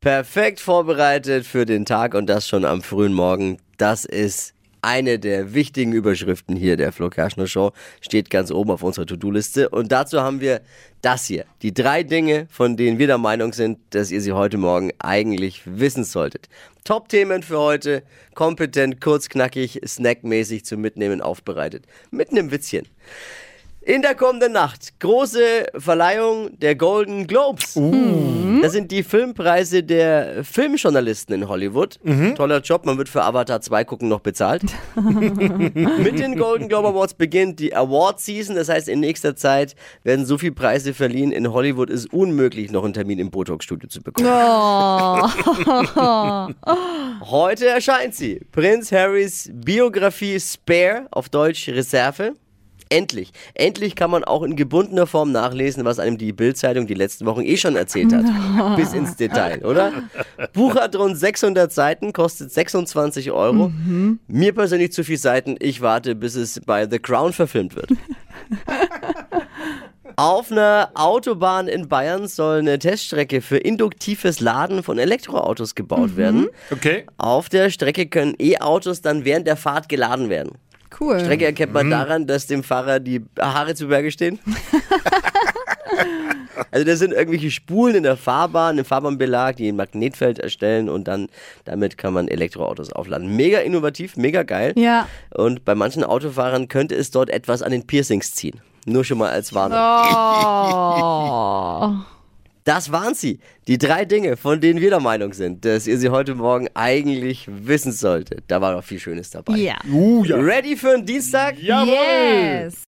Perfekt vorbereitet für den Tag und das schon am frühen Morgen. Das ist eine der wichtigen Überschriften hier der Flo Kerschner Show. Steht ganz oben auf unserer To-Do-Liste. Und dazu haben wir das hier. Die drei Dinge, von denen wir der Meinung sind, dass ihr sie heute Morgen eigentlich wissen solltet. Top-Themen für heute. Kompetent, kurz, knackig, snackmäßig zum Mitnehmen aufbereitet. Mit einem Witzchen. In der kommenden Nacht große Verleihung der Golden Globes. Das sind die Filmpreise der Filmjournalisten in Hollywood. Toller Job, man wird für Avatar 2 gucken noch bezahlt. Mit den Golden Globe Awards beginnt die Award Season. Das heißt, in nächster Zeit werden so viele Preise verliehen. In Hollywood ist unmöglich, noch einen Termin im Botox-Studio zu bekommen. Heute erscheint sie. Prinz Harrys Biografie Spare, auf Deutsch Reserve. Endlich. Endlich kann man auch in gebundener Form nachlesen, was einem die Bildzeitung die letzten Wochen eh schon erzählt hat. Bis ins Detail, oder? Buch hat rund 600 Seiten, kostet 26 Euro. Mir persönlich zu viel Seiten. Ich warte, bis es bei The Crown verfilmt wird. Auf einer Autobahn in Bayern soll eine Teststrecke für induktives Laden von Elektroautos gebaut werden. Okay. Auf der Strecke können E-Autos dann während der Fahrt geladen werden. Cool. Strecke erkennt man daran, dass dem Fahrer die Haare zu Berge stehen. also da sind irgendwelche Spulen in der Fahrbahn, im Fahrbahnbelag, die ein Magnetfeld erstellen und dann damit kann man Elektroautos aufladen. Mega innovativ, mega geil. Ja. Und bei manchen Autofahrern könnte es dort etwas an den Piercings ziehen. Nur schon mal als Warnung. Oh. Das waren sie. Die drei Dinge, von denen wir der Meinung sind, dass ihr sie heute Morgen eigentlich wissen solltet. Da war noch viel Schönes dabei. Ja. Uh, ja. Ready für einen Dienstag? Jawohl. Yes.